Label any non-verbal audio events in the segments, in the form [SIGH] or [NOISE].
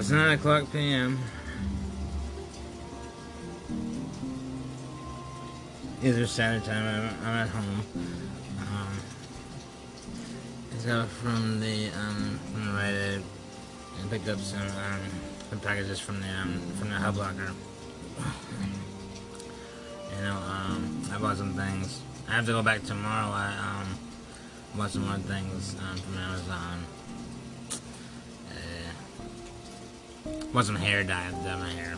It's 9 o'clock p.m. Either Saturday time, I'm, I'm at home. Um, I got from the um, from the and picked up some um, some packages from the um, from the Hub Locker. You know, um, I bought some things. I have to go back tomorrow. I um, bought some more things um, from Amazon. Some hair dye to dye my hair.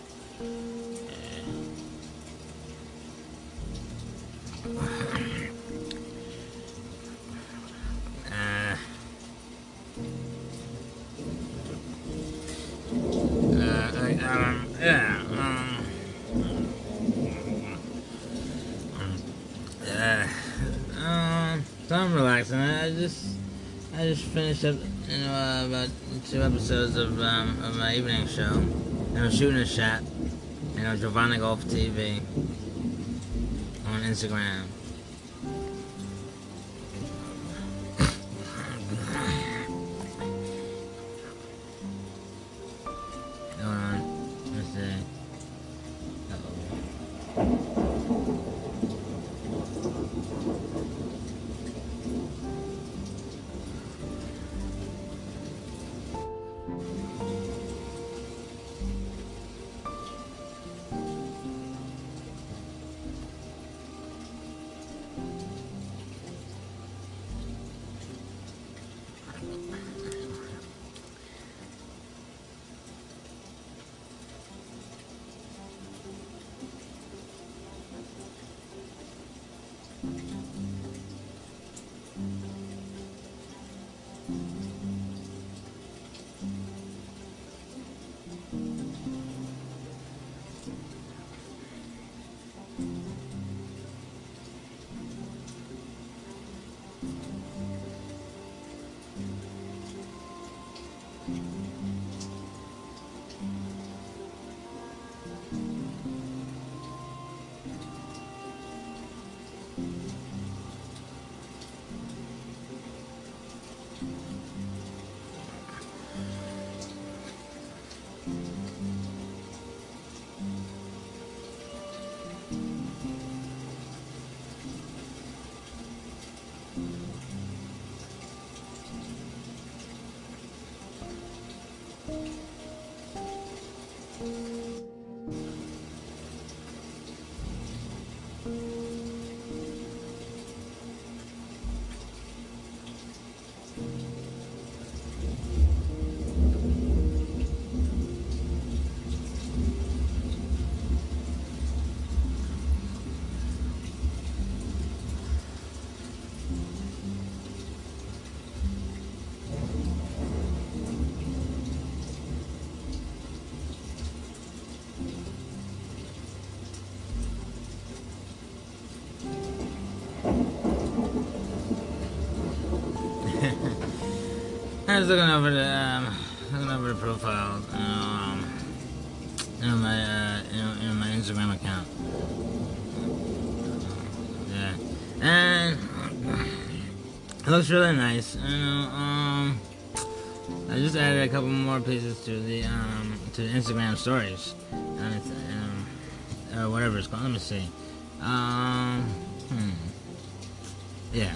Uh, uh, I, um, yeah, um, uh, um, so I'm relaxing. I just, I just finished up, you know, uh, about two episodes of, um, of my evening show. And I'm shooting a shot, and you know, Giovane Golf TV on Instagram. I was looking over the um, looking over the profile, um, know my uh, you know my Instagram account. Yeah, and it looks really nice. Know, um, I just added a couple more pieces to the um to the Instagram stories, and it's um, or whatever it's called. Let me see. Um, hmm. Yeah.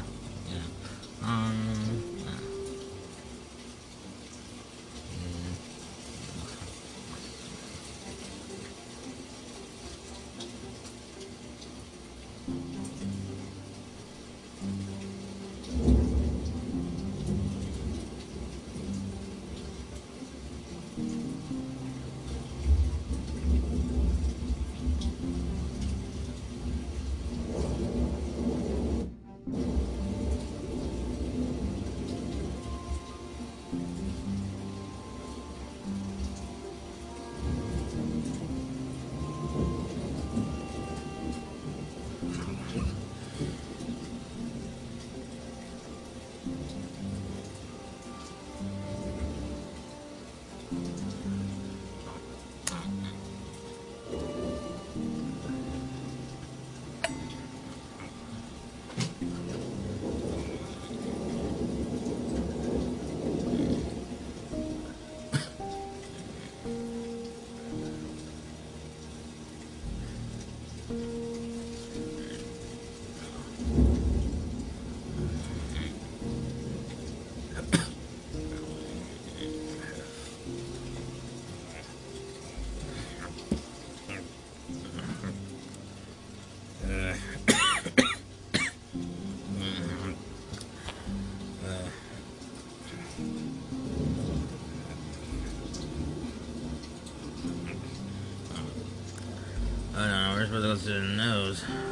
To the nose.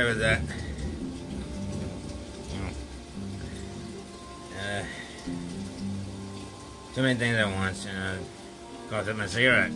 About that. Uh, too many things at once, you know. Coughed up my cigarette.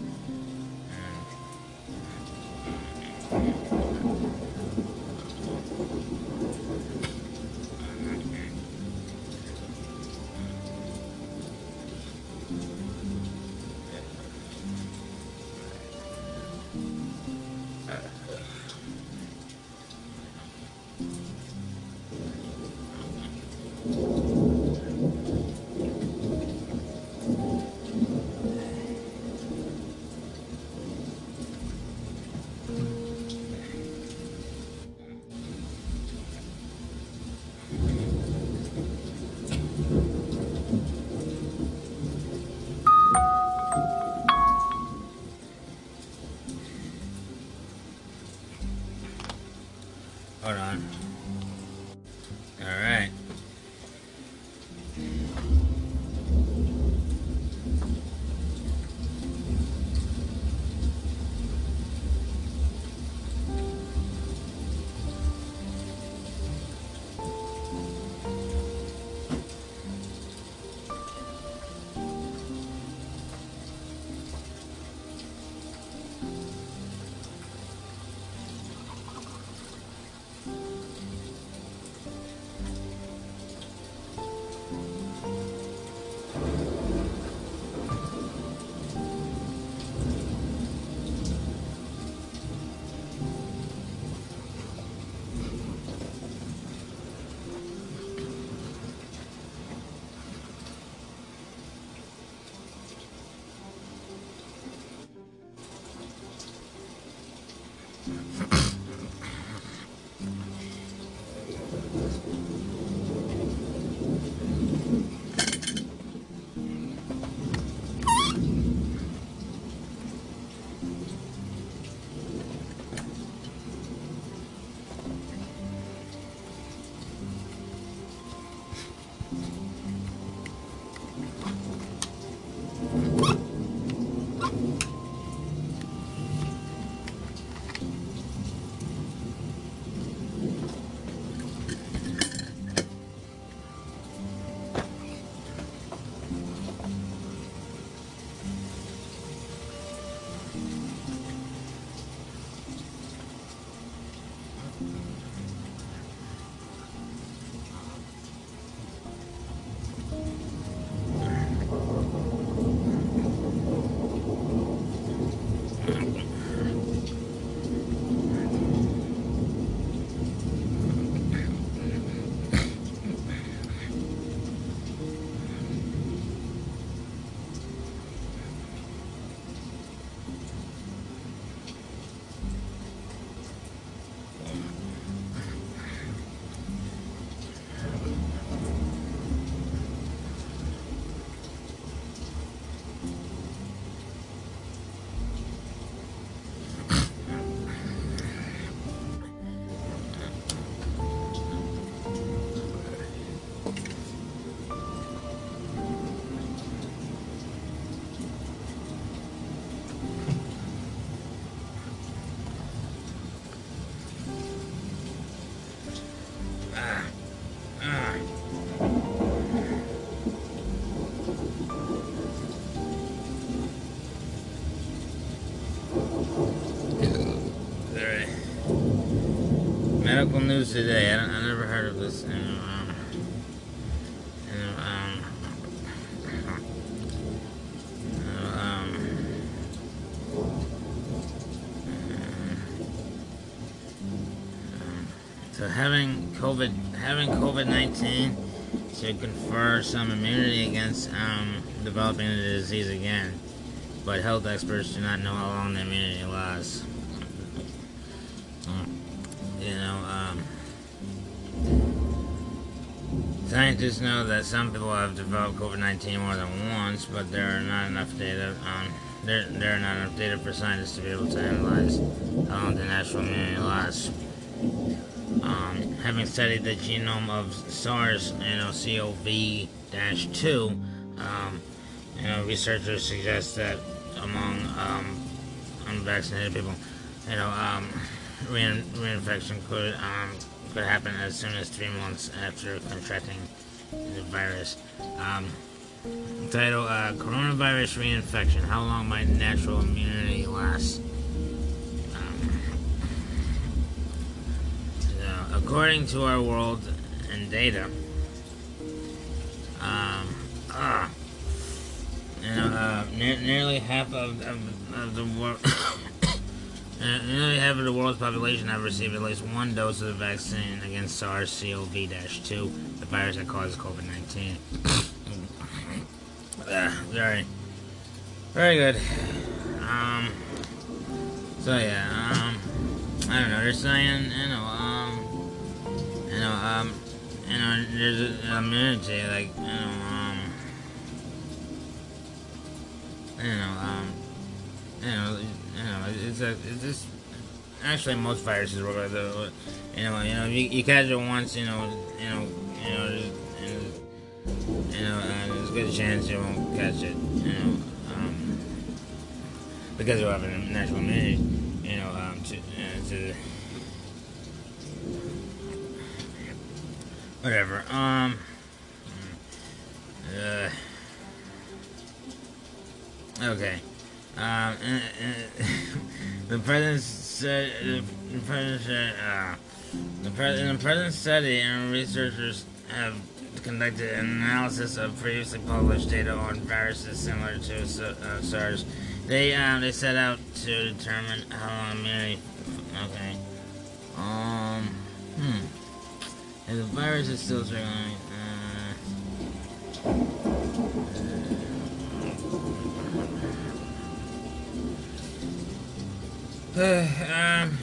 Medical news today. I, I never heard of this. Um, um, um, so having COVID, having COVID nineteen to confer some immunity against um, developing the disease again, but health experts do not know how long the immunity lasts. Scientists know that some people have developed COVID-19 more than once, but there are not enough data. Um, there, there are not enough data for scientists to be able to analyze how long the natural immunity lasts. Um, having studied the genome of SARS-CoV-2, um, you know, researchers suggest that among um, unvaccinated people, you know, um, rein- reinfection could could happen as soon as three months after contracting the virus. Um, title: uh, Coronavirus reinfection. How long might natural immunity last? Um, so, according to Our World in Data, um, ah, you know, uh, ne- nearly half of, of, of the world. [COUGHS] Nearly half of the world's population have received at least one dose of the vaccine against SARS-CoV-2, the virus that causes COVID-19. uh, very, very good. Um, so yeah, um, I don't know. They're saying, you know, um, you know, um, you know, there's an immunity, like, you know, um, you know, um, you know, you know, it's a, it's just actually most viruses work like that. You know, you know, you, you catch it once, you know, you know, you know, and, you know, there's a good chance you won't catch it. You know, um, because you have a natural immunity. You know, um, to, uh, to whatever. Um. Uh, okay. Um, [LAUGHS] the president said the president said uh, the president the president study and researchers have conducted an analysis of previously published data on viruses similar to uh, SARS. They um, they set out to determine how long immunity. Okay. Um. Hmm. And the virus is still circulating. Uh, um,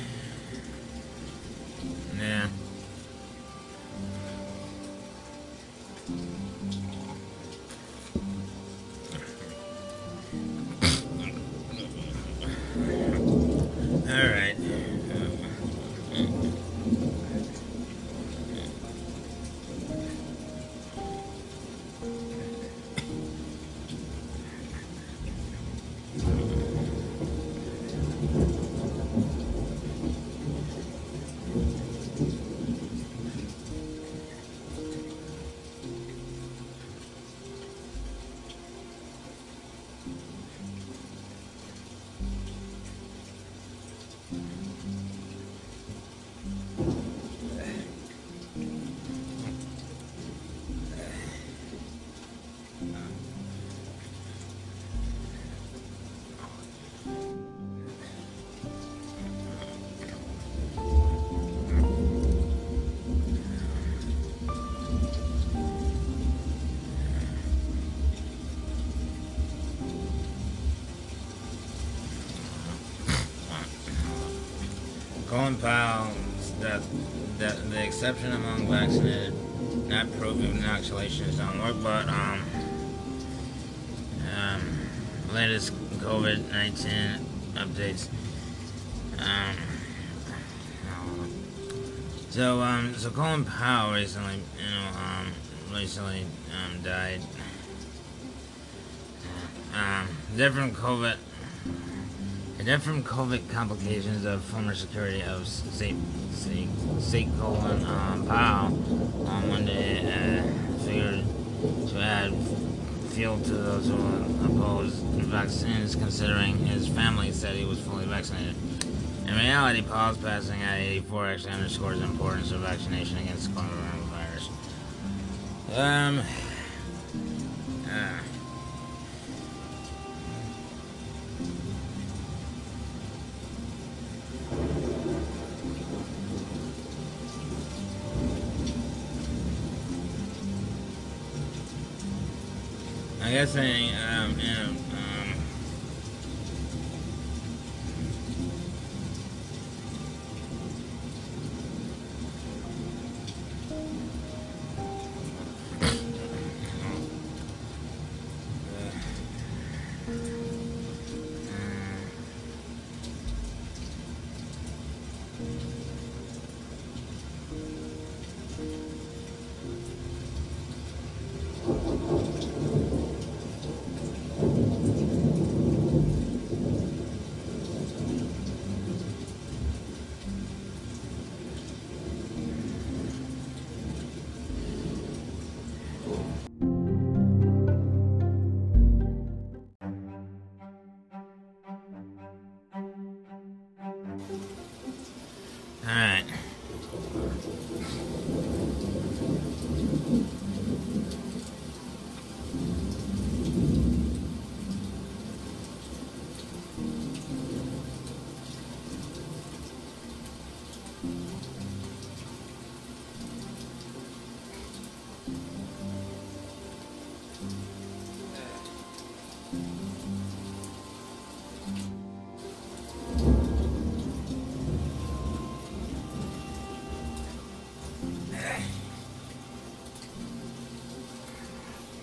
Powell, that, that the exception among vaccinated, not proving inoculations don't work, but um, um, latest COVID-19 updates. Um, so um, so Colin Powell recently, you know, um, recently um, died. Um, different COVID different COVID complications of former security of State Colin um, Powell on Monday uh, figured to add fuel to those who oppose vaccines, considering his family said he was fully vaccinated. In reality, Powell's passing at 84 actually underscores the importance of vaccination against coronavirus. Um. Uh, I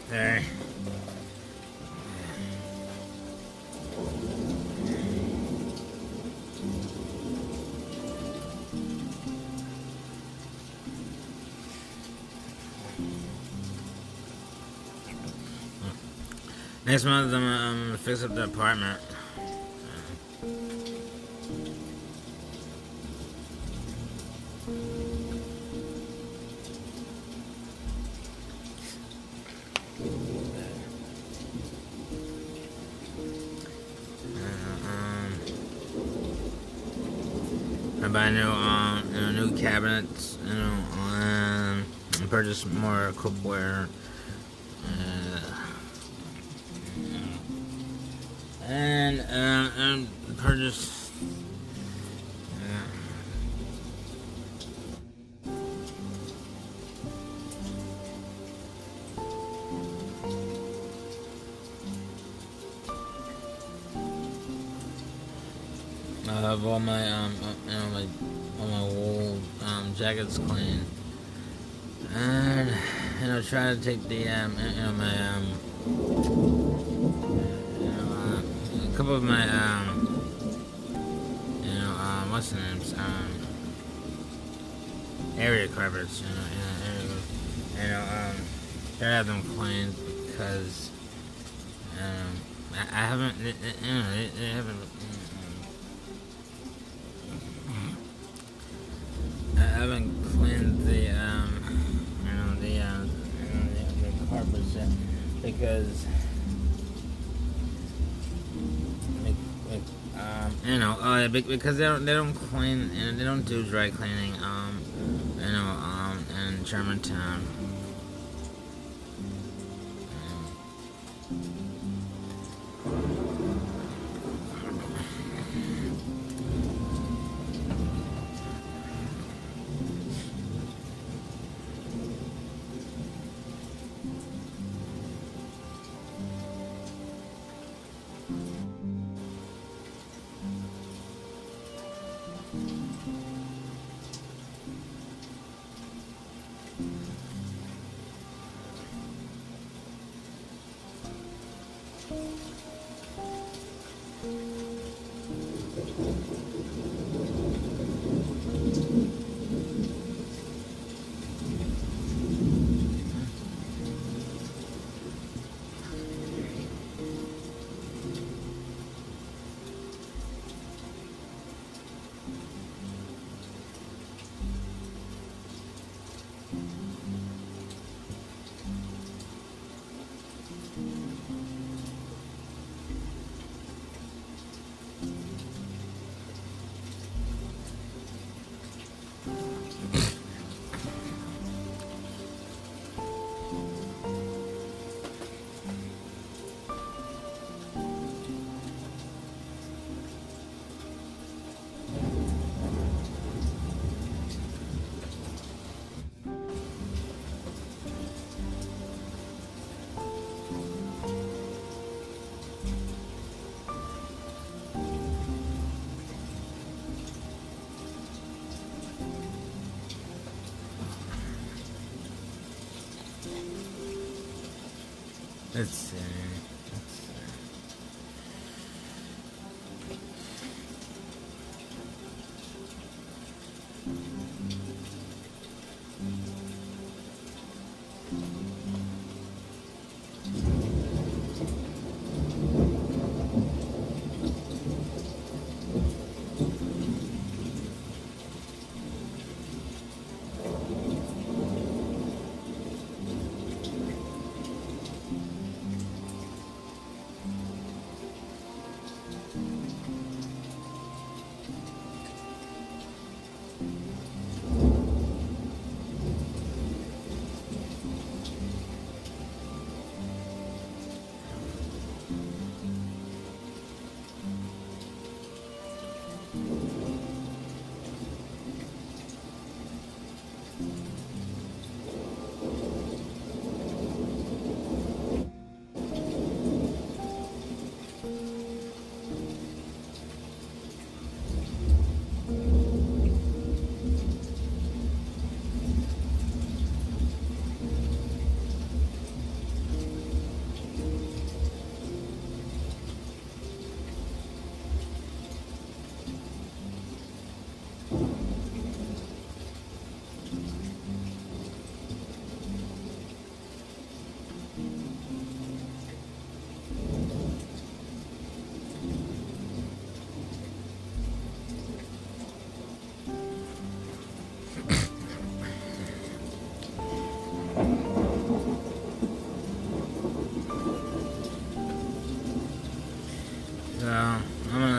There. Next month, I'm, gonna fix up the apartment. Purchase more cookware. Uh, and, uh, and purchase. Uh, I have all my um uh, you know my all my wool um jackets clean. And you know try to take the um you know my um you know uh, a couple of my um you know um what's the names um area carpets you know you know, you know um try to have them cleaned because um I, I haven't you know they, they haven't uh, because they don't they don't clean and they don't do dry cleaning um you know um in Germantown. Let's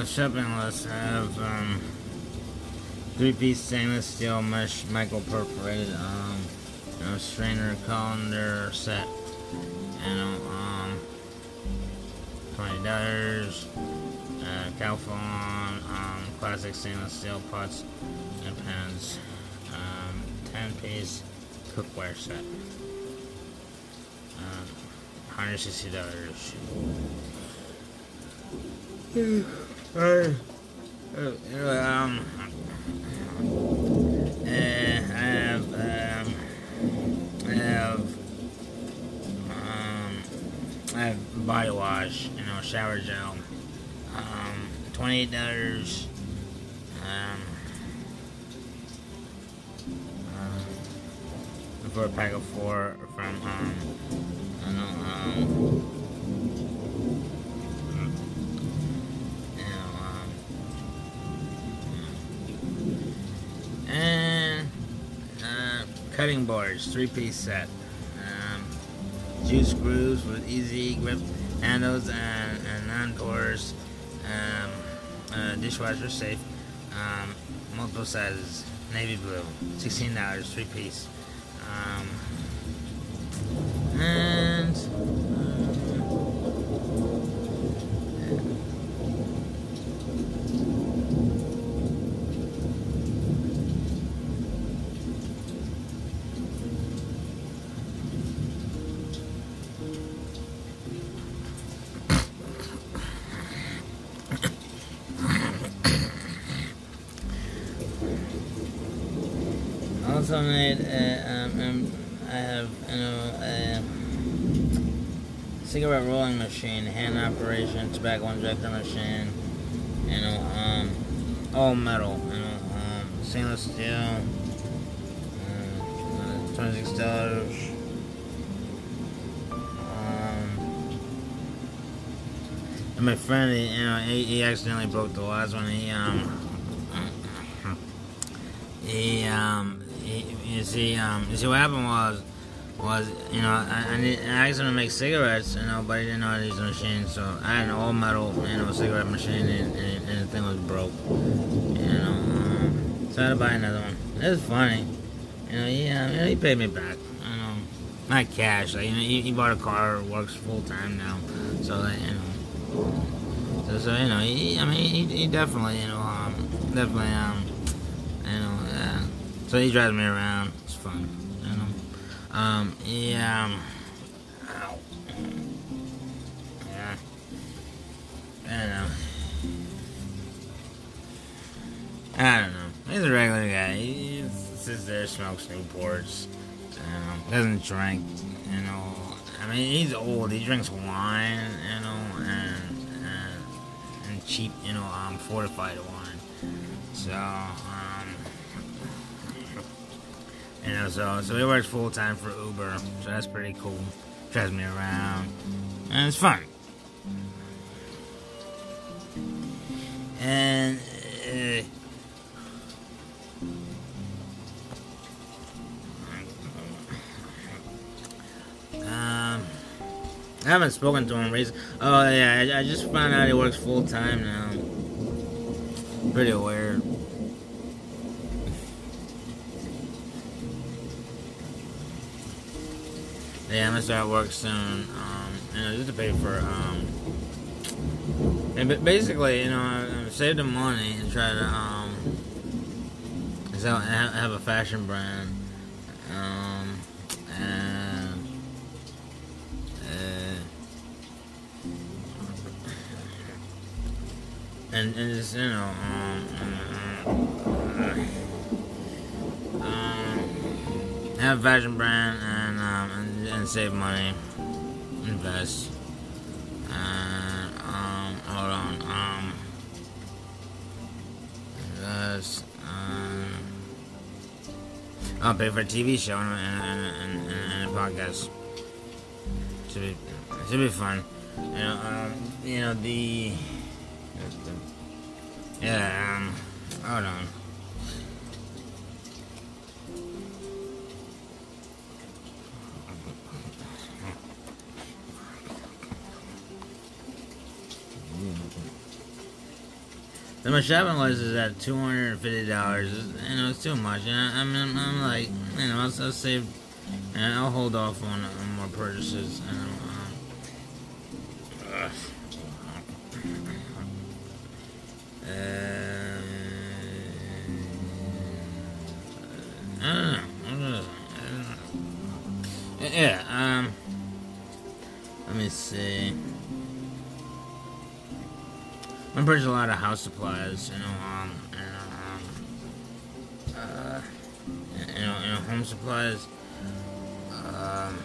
shopping list. I have um, three-piece stainless steel mesh micro perforated um, you know, strainer colander set. Know, um, twenty dollars. Uh, um, classic stainless steel pots and pans. Um, ten-piece cookware set. Um, hundred sixty dollars. Uh, um, uh, I have, um, I have, um, I have body wash, you know, shower gel, um, twenty-eight dollars, um, uh, for a pack of four from, um, I don't know, um, cutting boards, three-piece set. Um, two screws with easy grip handles and, and non-porous. Um, uh, dishwasher safe. Um, multiple sizes. Navy blue, sixteen dollars, three-piece. Um, injector you know, um, all metal, you know, um, stainless steel, uh, twenty six dollars. Um, and my friend, he, you know, he, he accidentally broke the last one. He um, he um, you see, um, you see what happened was, was you know, I, I, need, I asked him to make cigarettes, you know, but he didn't know how to use the machine, so I had an all metal, you know, cigarette machine, and, and, and the thing was broke, you know. Um, so I had to buy another one. It was funny, you know. He, uh, you know, he paid me back, you know, not cash. Like, you know, he, he bought a car, works full time now, so like, you know. So, so you know, he, I mean, he, he definitely, you know, um, definitely, um, you know, yeah, so he drives me around. It's fun. Um, yeah, um, ow. yeah, I don't know. I don't know. He's a regular guy. He sits there, smokes Newports, know, doesn't drink, you know. I mean, he's old. He drinks wine, you know, and and, and cheap, you know, um, fortified wine. So, um, you know, so so he works full time for Uber. So that's pretty cool. Drives me around, and it's fun. And. Uh, Um, I haven't spoken to him recently. Oh yeah, I, I just found out he works full time now. Pretty weird. Yeah, I'm gonna start work soon. Um, you know, just to pay for um, and ba- basically, you know, I, I saved the money and try to um, so have, a fashion brand. Um, and uh, and and just you know um, uh, um have a fashion brand and um and, and save money, invest. And um hold on um invest. Um, I'll pay for a TV show and, and, and, and, a podcast. Should be should be fun. You know, um, you know the, yeah. Um, hold on. So my shopping list is at two hundred and fifty dollars. You know, it's too much. And I, I mean, I'm, I'm like, you know, I'll, I'll save, and I'll hold off on, on more purchases. Purchased a lot of house supplies, know, um, and, um, uh, know, you know, home supplies, um,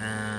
and,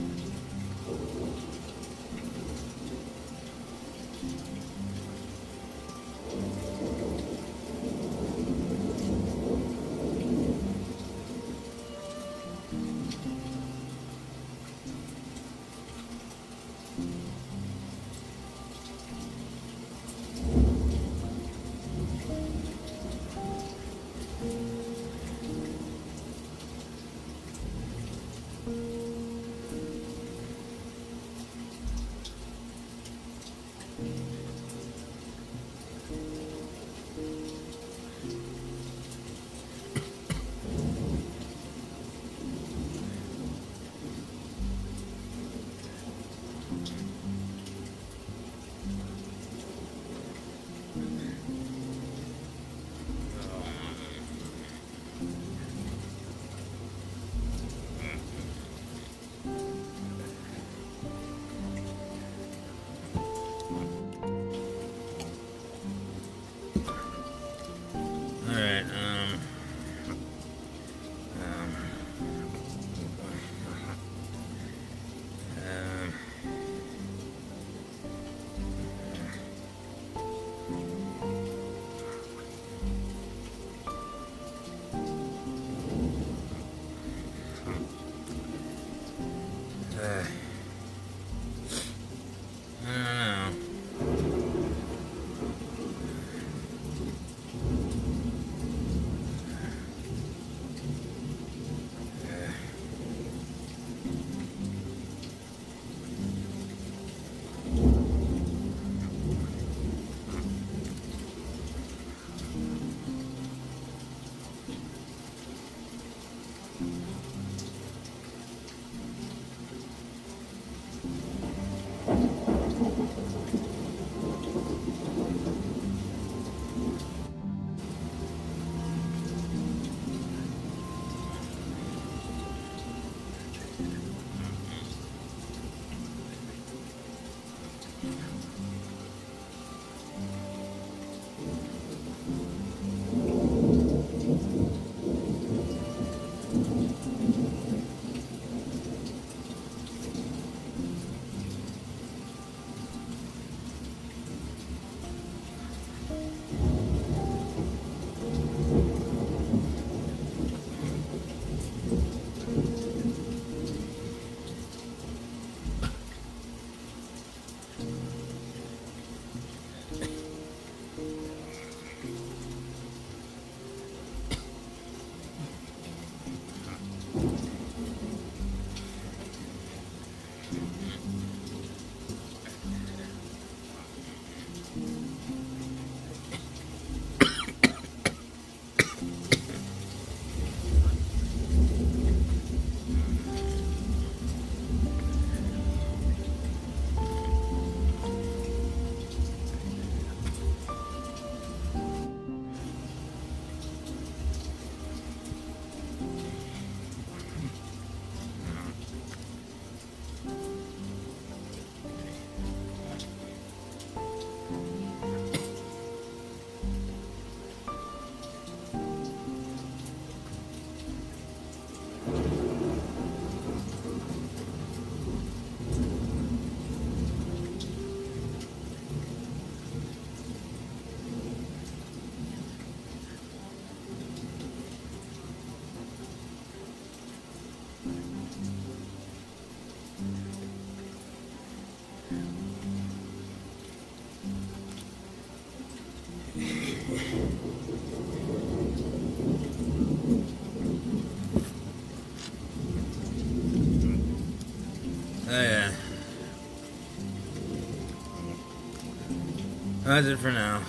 음. That's it for now.